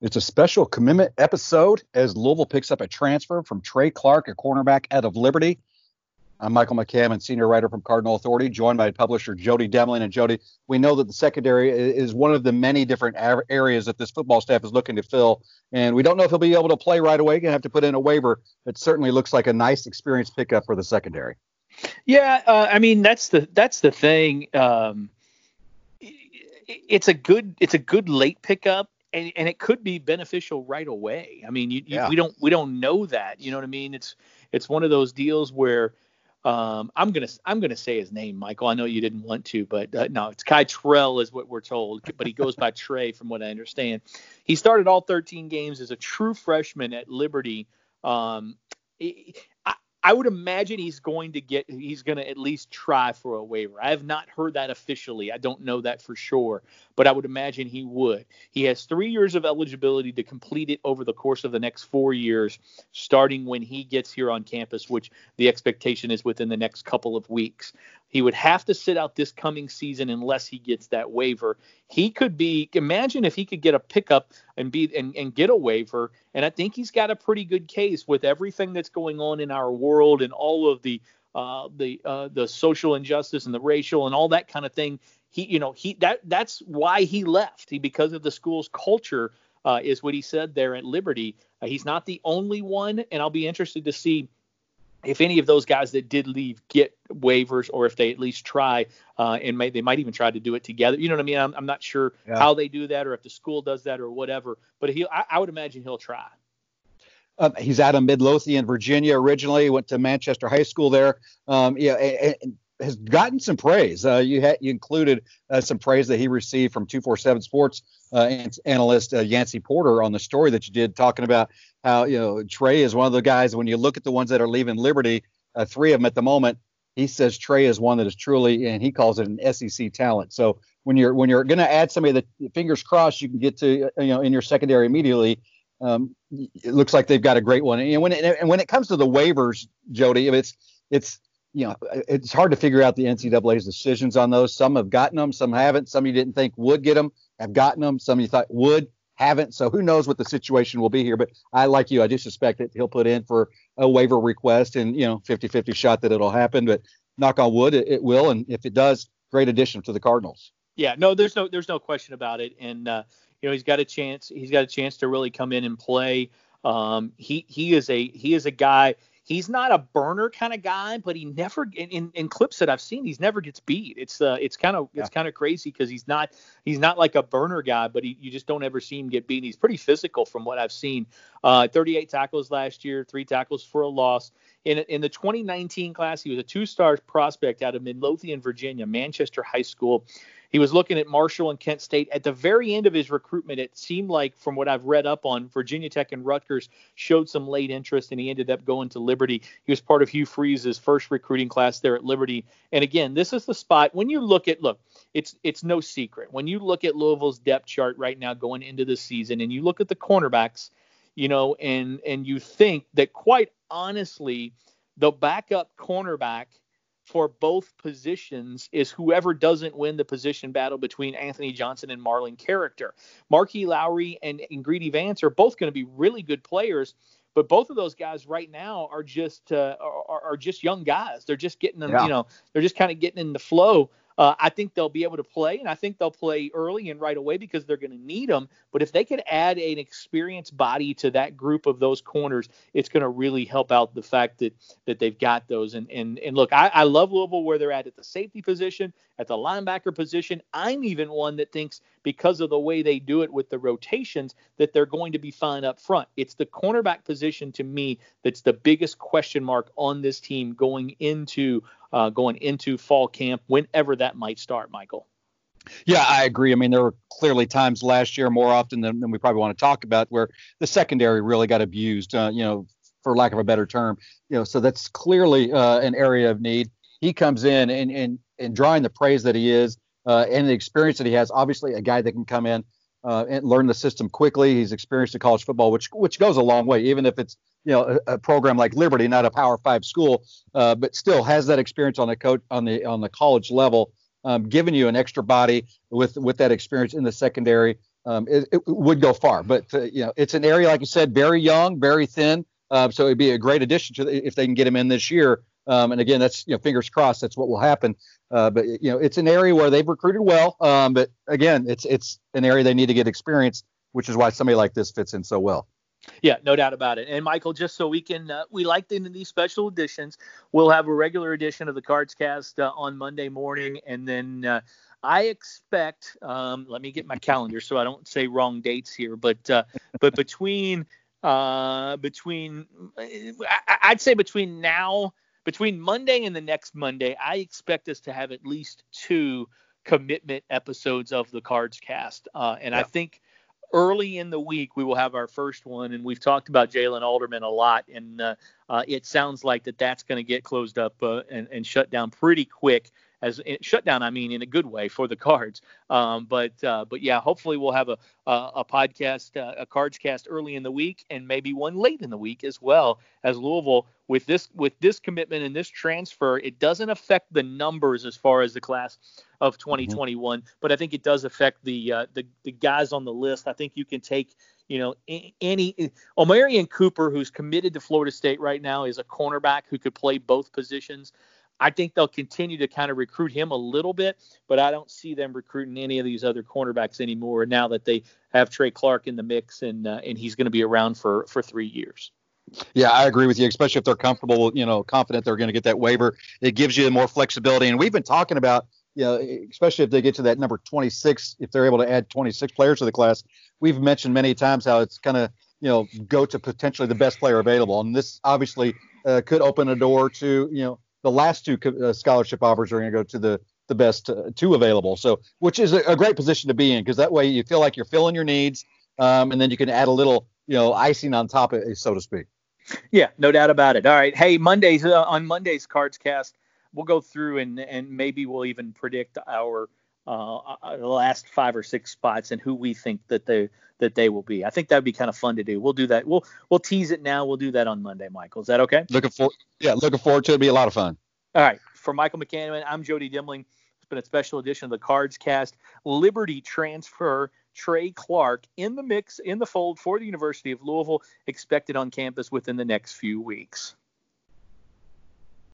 It's a special commitment episode as Louisville picks up a transfer from Trey Clark, a cornerback out of Liberty. I'm Michael McCammon, senior writer from Cardinal Authority, joined by publisher Jody Demling. And Jody, we know that the secondary is one of the many different areas that this football staff is looking to fill. And we don't know if he'll be able to play right away. Going to have to put in a waiver. It certainly looks like a nice experience pickup for the secondary. Yeah, uh, I mean that's the that's the thing. Um, it's a good it's a good late pickup and, and it could be beneficial right away. I mean, you, you, we don't we don't know that. You know what I mean? It's it's one of those deals where um, I'm gonna I'm gonna say his name, Michael. I know you didn't want to, but uh, no, it's Kei'Trel is what we're told, but he goes by Trey from what I understand. He started all 13 games as a true freshman at Liberty. Um, I would imagine he's going to get he's going to at least try for a waiver. I have not heard that officially. I don't know that for sure, but I would imagine he would. He has 3 years of eligibility to complete it over the course of the next 4 years starting when he gets here on campus, which the expectation is within the next couple of weeks. He would have to sit out this coming season unless he gets that waiver. He could be imagine if he could get a pickup and be and, and get a waiver. And I think he's got a pretty good case with everything that's going on in our world and all of the uh, the uh, the social injustice and the racial and all that kind of thing. He you know he that that's why he left. He because of the school's culture uh, is what he said there at Liberty. Uh, he's not the only one, and I'll be interested to see if any of those guys that did leave get waivers or if they at least try uh, and may, they might even try to do it together. You know what i mean? I'm, I'm not sure yeah. how they do that or if the school does that or whatever but he I, I would imagine he'll try. Um, he's out of midlothian virginia originally went to manchester high school there. Um, yeah and, and has gotten some praise. Uh, you had you included uh, some praise that he received from 247 Sports uh, analyst uh, Yancey Porter on the story that you did, talking about how you know Trey is one of the guys. When you look at the ones that are leaving Liberty, uh, three of them at the moment, he says Trey is one that is truly, and he calls it an SEC talent. So when you're when you're going to add somebody that fingers crossed you can get to you know in your secondary immediately. Um, it looks like they've got a great one. And when it, and when it comes to the waivers, Jody, it's it's you know, it's hard to figure out the NCAA's decisions on those. Some have gotten them, some haven't. Some you didn't think would get them have gotten them. Some you thought would haven't. So who knows what the situation will be here. But I like you, I do suspect that he'll put in for a waiver request and you know 50-50 shot that it'll happen. But knock on wood, it, it will. And if it does, great addition to the Cardinals. Yeah, no, there's no there's no question about it. And uh, you know he's got a chance. He's got a chance to really come in and play. Um, he he is a he is a guy he's not a burner kind of guy, but he never in, in, in, clips that I've seen, he's never gets beat. It's uh, it's kind of yeah. it's kind of crazy because he's not he's not like a burner guy, but he, you just don't ever see him get beat. He's pretty physical from what I've seen. Uh, 38 tackles last year, three tackles for a loss. In in the 2019 class, he was a two-star prospect out of Midlothian, Virginia, Manchester High School. He was looking at Marshall and Kent State. At the very end of his recruitment, it seemed like, from what I've read up on, Virginia Tech and Rutgers showed some late interest, and he ended up going to Liberty. He was part of Hugh Freeze's first recruiting class there at Liberty. And again, this is the spot when you look at look, it's it's no secret when you look at Louisville's depth chart right now going into the season, and you look at the cornerbacks, you know, and and you think that quite honestly, the backup cornerback for both positions is whoever doesn't win the position battle between Anthony Johnson and Marlon Character. Marquis Lowry and, and Greedy Vance are both going to be really good players, but both of those guys right now are just uh, are, are, just young guys. They're just getting them, yeah. you know, they're just kind of getting in the flow. Uh, I think they'll be able to play, and I think they'll play early and right away because they're going to need them. But if they could add an experienced body to that group of those corners, it's going to really help out the fact that that they've got those. And and and look, I, I love Louisville where they're at at the safety position, at the linebacker position. I'm even one that thinks because of the way they do it with the rotations that they're going to be fine up front. It's the cornerback position to me that's the biggest question mark on this team going into uh, going into fall camp, whenever that might start, Michael. Yeah, I agree. I mean, there were clearly times last year, more often than, than we probably want to talk about, where the secondary really got abused. Uh, you know, for lack of a better term. You know, so that's clearly uh, an area of need. He comes in and and and drawing the praise that he is uh, and the experience that he has. Obviously, a guy that can come in uh, and learn the system quickly. He's experienced in college football, which which goes a long way, even if it's you know a, a program like Liberty, not a Power Five school, uh, but still has that experience on the coach on the on the college level, um, giving you an extra body with with that experience in the secondary. um, it, it, would go far. But uh, you know, it's an area like you said, very young, very thin. Uh, so it'd be a great addition to the, if they can get him in this year. Um, and again, that's you know, fingers crossed, that's what will happen. Uh, but you know, it's an area where they've recruited well. Um, but again, it's it's an area they need to get experience, which is why somebody like this fits in so well. Yeah, no doubt about it. And Michael, just so we can, uh, we like in these special editions. We'll have a regular edition of the Cards Cast uh, on Monday morning, and then uh, I expect. Um, let me get my calendar so I don't say wrong dates here, but uh, but between uh, between I'd say between now between Monday and the next Monday, I expect us to have at least two commitment episodes of the Cards Cast, uh, and yeah. I think early in the week we will have our first one and we've talked about jaylin alderman a lot and uh, uh, it sounds like that that's going to get closed up uh, and, and, shut down pretty quick as shut down, I mean, in a good way for the cards. Um, but uh, but yeah, hopefully we'll have a a, a podcast, uh, a cards cast early in the week, and maybe one late in the week as well as Louisville with this with this commitment and this transfer. It doesn't affect the numbers as far as the class of 2021, mm-hmm. but I think it does affect the uh, the the guys on the list. I think you can take you know, any Omarion Cooper, who's committed to Florida State right now, is a cornerback who could play both positions. I think they'll continue to kind of recruit him a little bit, but I don't see them recruiting any of these other cornerbacks anymore now that they have Trey Clark in the mix and uh, and he's going to be around for for three years. Yeah, I agree with you, especially if they're comfortable, you know, confident they're going to get that waiver. It gives you more flexibility. And we've been talking about, you know, especially if they get to that number 26, if they're able to add 26 players to the class. We've mentioned many times how it's kind of, you know, go to potentially the best player available. And this obviously uh, could open a door to, you know, the last two uh, scholarship offers are going to go to the the best uh, two available. So, which is a, a great position to be in because that way you feel like you're filling your needs, um, and then you can add a little, you know, icing on top, so to speak. Yeah, no doubt about it. All right, hey, Mondays uh, on Mondays Cards Cast, we'll go through and and maybe we'll even predict our uh, uh, last five or six spots and who we think that they that they will be. I think that'd be kind of fun to do. We'll do that. We'll we'll tease it now. We'll do that on Monday, Michael. Is that okay? Looking for yeah, looking forward to it. It'll be a lot of fun. All right. For Michael McCammon, I'm Jody Demling. It's been a special edition of the Cards Cast. Liberty transfer Trey Clark in the mix, in the fold for the University of Louisville, expected on campus within the next few weeks.